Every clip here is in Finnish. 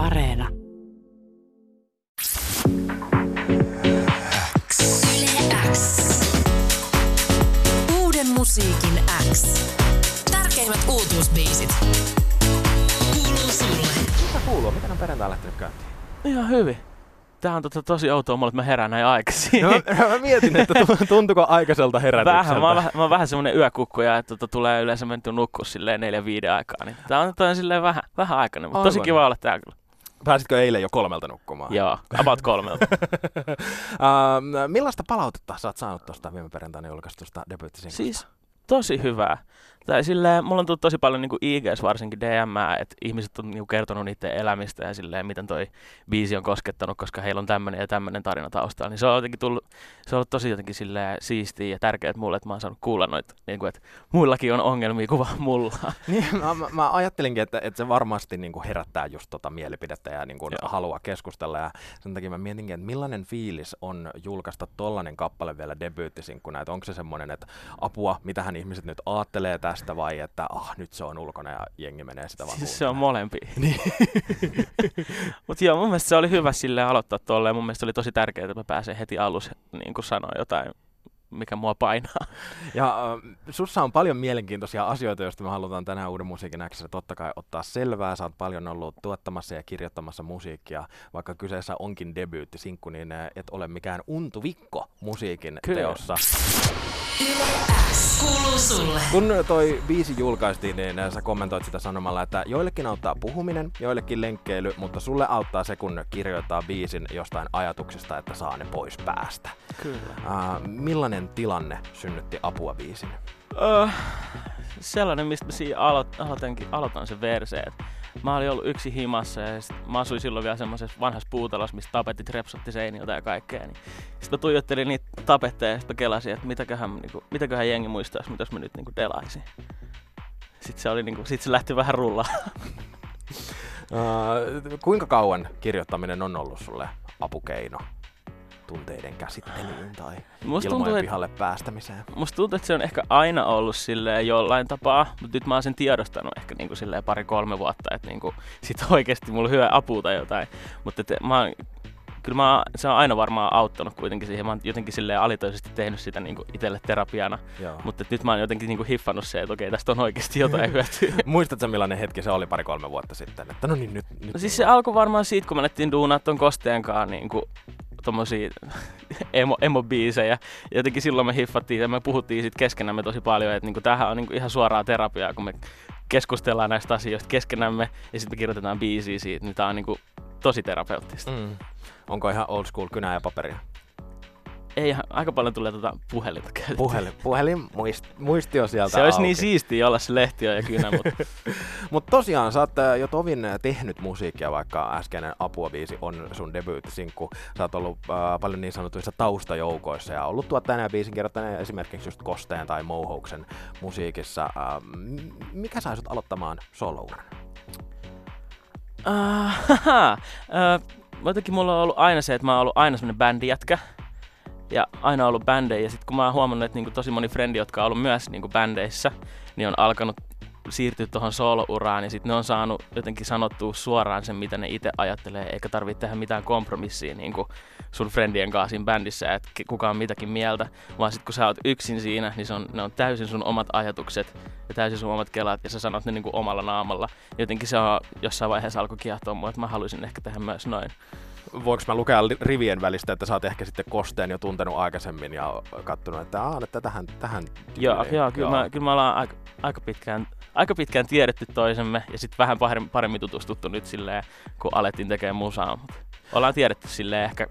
Areena. Uuden musiikin X. Tärkeimmät uutuusbiisit. Kuuluu sulle. Mitä kuuluu? Miten on perjantai lähtenyt käyntiin? Ihan hyvin. Tää on tota tosi outoa mulle, että mä herään näin aikaisin. No, mä, mä mietin, että tu- tuntuuko aikaiselta herätykseltä. Vähän, mä oon vähän, mä oon vähän semmonen yökukkuja, että tota, tulee yleensä menty nukkua silleen neljä viiden aikaa. Niin tää on, tää on silleen vähän, vähän aikainen, mutta tosi kiva olla täällä kyllä. Pääsitkö eilen jo kolmelta nukkumaan? Joo, about kolmelta. uh, millaista palautetta sä oot saanut tuosta viime perjantaina julkaistusta debyyttisinkusta? siis tosi hyvää. Tai silleen, mulla on tullut tosi paljon niin IGS varsinkin DM, että ihmiset on niin kertonut niiden elämistä ja silleen, miten toi biisi on koskettanut, koska heillä on tämmöinen ja tämmöinen tarina taustalla. Niin se on jotenkin tullut, se on ollut tosi jotenkin silleen siistiä ja tärkeää mulle, että mä oon saanut kuulla noita, niin kuin, että muillakin on ongelmia kuin vaan mulla. Niin, mä, mä, mä ajattelinkin, että, että se varmasti niin kuin herättää just tota mielipidettä ja niin kuin halua keskustella. Ja sen takia mä mietinkin, että millainen fiilis on julkaista tollanen kappale vielä debyyttisinkkuna. Että onko se semmoinen, että apua, mitähän ihmiset nyt aattelee tästä vai että ah, nyt se on ulkona ja jengi menee sitä vaan Siis se on molempi. Mutta joo, mun mielestä se oli hyvä sille aloittaa tolleen. Mun mielestä oli tosi tärkeää, että mä pääsen heti alussa niin kuin sanoa jotain, mikä mua painaa. Ja äh, sussa on paljon mielenkiintoisia asioita, joista me halutaan tänään Uuden musiikin Xssä totta kai ottaa selvää. Sä oot paljon ollut tuottamassa ja kirjoittamassa musiikkia, vaikka kyseessä onkin debyyttisinkku, niin äh, et ole mikään untuvikko musiikin Kyllä. teossa. Kun toi biisi julkaistiin, niin sä kommentoit sitä sanomalla, että joillekin auttaa puhuminen, joillekin lenkkeily, mutta sulle auttaa se, kun kirjoittaa biisin jostain ajatuksesta, että saa ne pois päästä. Kyllä. Äh, millainen tilanne synnytti apua biisin? Öö, sellainen, mistä mä siinä aloit, aloitankin, aloitan sen verseen. Mä olin ollut yksi himassa ja sit mä asuin silloin vielä semmoisessa vanhassa puutalossa, missä tapetit repsotti seiniltä ja kaikkea. Niin sitten mä tuijottelin niitä tapetteja ja sitten mä kelasin, että mitäköhän, niinku, mitäköhän jengi muistaisi, mitä mä nyt niinku delaisin. Sitten se, oli, niinku, sit se lähti vähän rullaan. Uh, kuinka kauan kirjoittaminen on ollut sulle apukeino tunteiden käsittelyyn tai Musta ilmojen tuntuu, pihalle päästämiseen? Musta tuntuu, että se on ehkä aina ollut silleen jollain tapaa, mutta nyt mä oon sen tiedostanut ehkä niinku silleen pari-kolme vuotta, että niinku sit oikeasti mulla on hyvä apu tai jotain. Mutta mä oon, kyllä mä, se on aina varmaan auttanut kuitenkin siihen. Mä oon jotenkin silleen alitoisesti tehnyt sitä niinku itselle terapiana. Joo. Mutta nyt mä oon jotenkin niinku hiffannut se, että okei, tästä on oikeasti jotain hyötyä. Muistatko millainen hetki se oli pari-kolme vuotta sitten? Että no niin, nyt, nyt No siis se alkoi varmaan siitä, kun me alettiin duunaa ton Kosteen kanssa niinku tommosia emo, emo-biisejä. Ja jotenkin silloin me hiffattiin ja me puhuttiin sit keskenämme tosi paljon, että niinku tämähän on niinku ihan suoraa terapiaa, kun me keskustellaan näistä asioista keskenämme ja sitten me kirjoitetaan biisiä siitä, niin tää on niinku tosi terapeuttista. Mm. Onko ihan old school kynää ja paperia? Ei aika paljon tulee tota puhelinta käytettyä. Puhelin, puhelin muist, muistio sieltä Se olisi auki. niin siistiä olla se lehtiö ja kynä, mutta Mutta tosiaan, sä oot äh, jo tovin äh, tehnyt musiikkia, vaikka äskeinen Apua-biisi on sun debyyttisinkku. Sä oot ollut äh, paljon niin sanotuissa taustajoukoissa ja ollut tuottajana ja biisin kirjoittajana esimerkiksi just Kosteen tai Mohouksen musiikissa. Äh, mikä sai sut aloittamaan solouran? Uh, haha. uh, jotenkin mulla on ollut aina se, että mä oon ollut aina semmonen bändijätkä. Ja aina ollut bändejä. Ja sitten kun mä oon huomannut, että niinku tosi moni frendi, jotka on ollut myös niinku bändeissä, niin on alkanut siirtyä tuohon soolouraan. Ja sitten ne on saanut jotenkin sanottua suoraan sen, mitä ne itse ajattelee. Eikä tarvitse tehdä mitään kompromissia niinku sun friendien kanssa siinä bändissä, että kuka on mitäkin mieltä. Vaan sitten kun sä oot yksin siinä, niin se on, ne on täysin sun omat ajatukset ja täysin sun omat kelat. Ja sä sanot ne niinku omalla naamalla jotenkin se on jossain vaiheessa alkoi kiehtoa mua, että mä haluaisin ehkä tehdä myös noin. Voinko mä lukea rivien välistä, että sä oot ehkä sitten Kosteen jo tuntenut aikaisemmin ja kattonut, että, Aa, että tähän, tähän Joo, tyyliin. joo kyllä, Mä, kyllä me ollaan aika, aika, pitkään, aika pitkään tiedetty toisemme ja sitten vähän paremmin, tutustuttu nyt silleen, kun alettiin tekemään musaa. Ollaan tiedetty silleen ehkä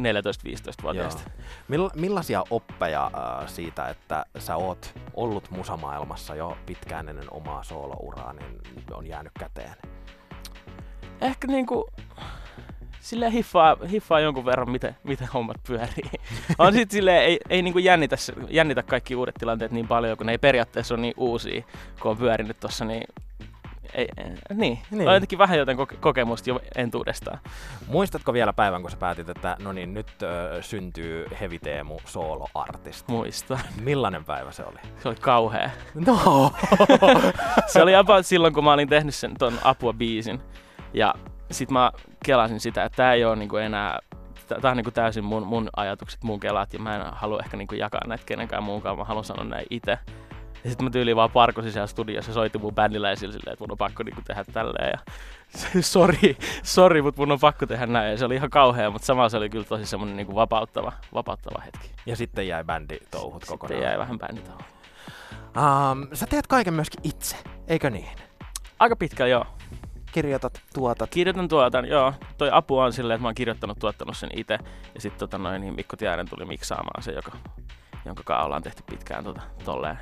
14-15-vuotiaasta. Mill- millaisia oppeja äh, siitä, että sä oot ollut musamaailmassa jo pitkään ennen omaa soolouraa, niin on jäänyt käteen? Ehkä niinku silleen hiffaa, hiffaa jonkun verran, miten, miten hommat pyörii. On sit silleen, ei, ei niinku jännitä, jännitä kaikki uudet tilanteet niin paljon, kun ne ei periaatteessa ole niin uusia, kun on pyörinyt tossa, niin ei, niin. Niin. On jotenkin vähän joten koke- kokemusta jo entuudestaan. Muistatko vielä päivän, kun sä päätit, että no niin, nyt ö, syntyy Heavy Teemu solo-artisti? Muista. Millainen päivä se oli? Se oli kauhea. No! Se oli about silloin, kun mä olin tehnyt sen ton Apua biisin. Ja sit mä kelasin sitä, että tää ei ole niinku enää Tämä on niinku täysin mun, mun ajatukset, mun kelat, ja mä en halua ehkä niinku jakaa näitä kenenkään muunkaan, mä haluan sanoa näin itse. Ja sitten mä tyyliin vaan parkosin siellä studiossa ja soitin mun bändiläisille silleen, että mun on pakko niinku tehdä tälleen. Ja sori, sori, mutta mun on pakko tehdä näin. Ja se oli ihan kauhea, mutta samalla se oli kyllä tosi semmoinen niinku vapauttava, vapauttava hetki. Ja sitten jäi bändi touhut kokonaan. Sitten jäi vähän bänditauhut. Um, sä teet kaiken myöskin itse, eikö niin? Aika pitkä, joo. Kirjoitat, tuotat. Kirjoitan tuotan, joo. Toi apu on silleen, että mä oon kirjoittanut, tuottanut sen itse. Ja sitten tota noin, niin Mikko Tiainen tuli miksaamaan se, joka, jonka kanssa ollaan tehty pitkään tota, tolleen.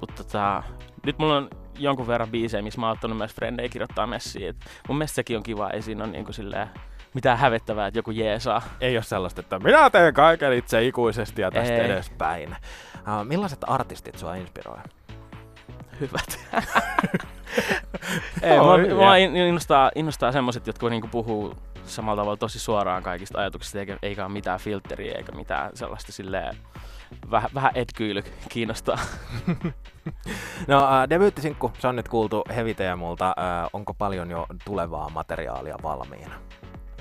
Mutta tota, nyt mulla on jonkun verran biisejä, missä mä oon ottanut myös frendejä kirjoittaa messiin. Et mun mielestä sekin on kiva, ei siinä ole niinku silleen mitään hävettävää, että joku jeesaa. Ei ole sellaista, että minä teen kaiken itse ikuisesti ja tästä Ei. edespäin. Uh, millaiset artistit sua inspiroi? Hyvät. Ei, mua, mua in- innostaa, innostaa semmoset, jotka niinku puhuu samalla tavalla tosi suoraan kaikista ajatuksista, eikä, eikä ole mitään filtteriä eikä mitään sellaista silleen vähän, vähän etkyily kiinnostaa. No, uh, debyyttisinkku, se on nyt kuultu Heavy Teemulta. Uh, onko paljon jo tulevaa materiaalia valmiina?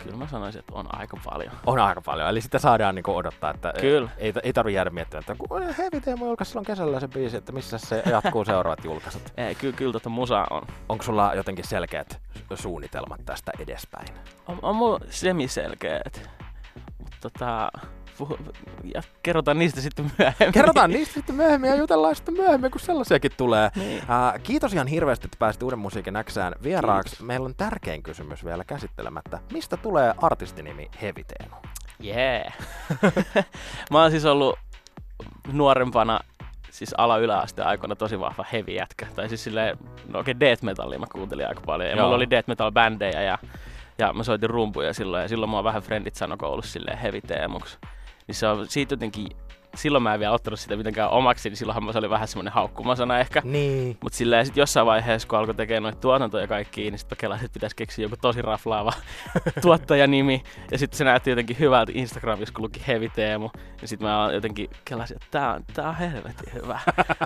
Kyllä mä sanoisin, että on aika paljon. On aika paljon, eli sitä saadaan niinku odottaa, että Kyllä. ei, ei tarvitse jäädä miettimään, että kun Heavy Teemu julkaisi silloin kesällä se biisi, että missä se jatkuu seuraavat julkaisut. Ei, kyllä, kyllä tota musa on. Onko sulla jotenkin selkeät suunnitelmat tästä edespäin? On, on mulla semiselkeät. Mutta tota, puhu, ja kerrotaan niistä sitten myöhemmin. Kerrotaan niistä sitten myöhemmin ja jutellaan sitten myöhemmin, kun sellaisiakin tulee. Niin. Uh, kiitos ihan hirveästi, että pääsit Uuden musiikin Xään vieraaksi. Kiitos. Meillä on tärkein kysymys vielä käsittelemättä. Mistä tulee artistinimi Heavy Teemu? Yeah. mä oon siis ollut nuorempana siis ala-yläasteen aikoina tosi vahva heavy jätkä. Tai siis silleen, no okei, okay, death metallia mä kuuntelin aika paljon. Ja Joo. mulla oli death metal bändejä ja, ja mä soitin rumpuja silloin. Ja silloin mua vähän frendit sanoi koulussa silleen heavy teemuksi. Niin se on siitä jotenkin, silloin mä en vielä ottanut sitä mitenkään omaksi, niin silloinhan se oli vähän semmoinen haukkumasana ehkä. Niin. Mutta silleen sit jossain vaiheessa, kun alkoi tekemään noita tuotantoja kaikkiin, niin sitten kelasin, että pitäisi keksiä joku tosi raflaava tuottajanimi. Ja sitten se näytti jotenkin hyvältä Instagramissa, kun luki Heavy Teemu. Ja sitten mä jotenkin kelasin, että tää on, tää on helvetin hyvä.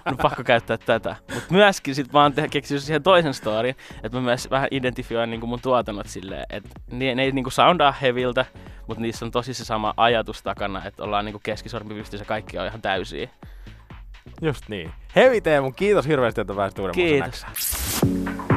on pakko käyttää tätä. Mutta myöskin sit mä oon keksinyt siihen toisen storin, että mä myös vähän identifioin niinku mun tuotannot silleen, että ne, ne ei niinku soundaa heviltä, mutta niissä on tosi se sama ajatus takana, että ollaan niinku keskisormi pystyssä, kaikki on ihan täysiä. Just niin. Heavy Teemu, kiitos hirveästi, että pääsit musiikin Kiitos. Xään.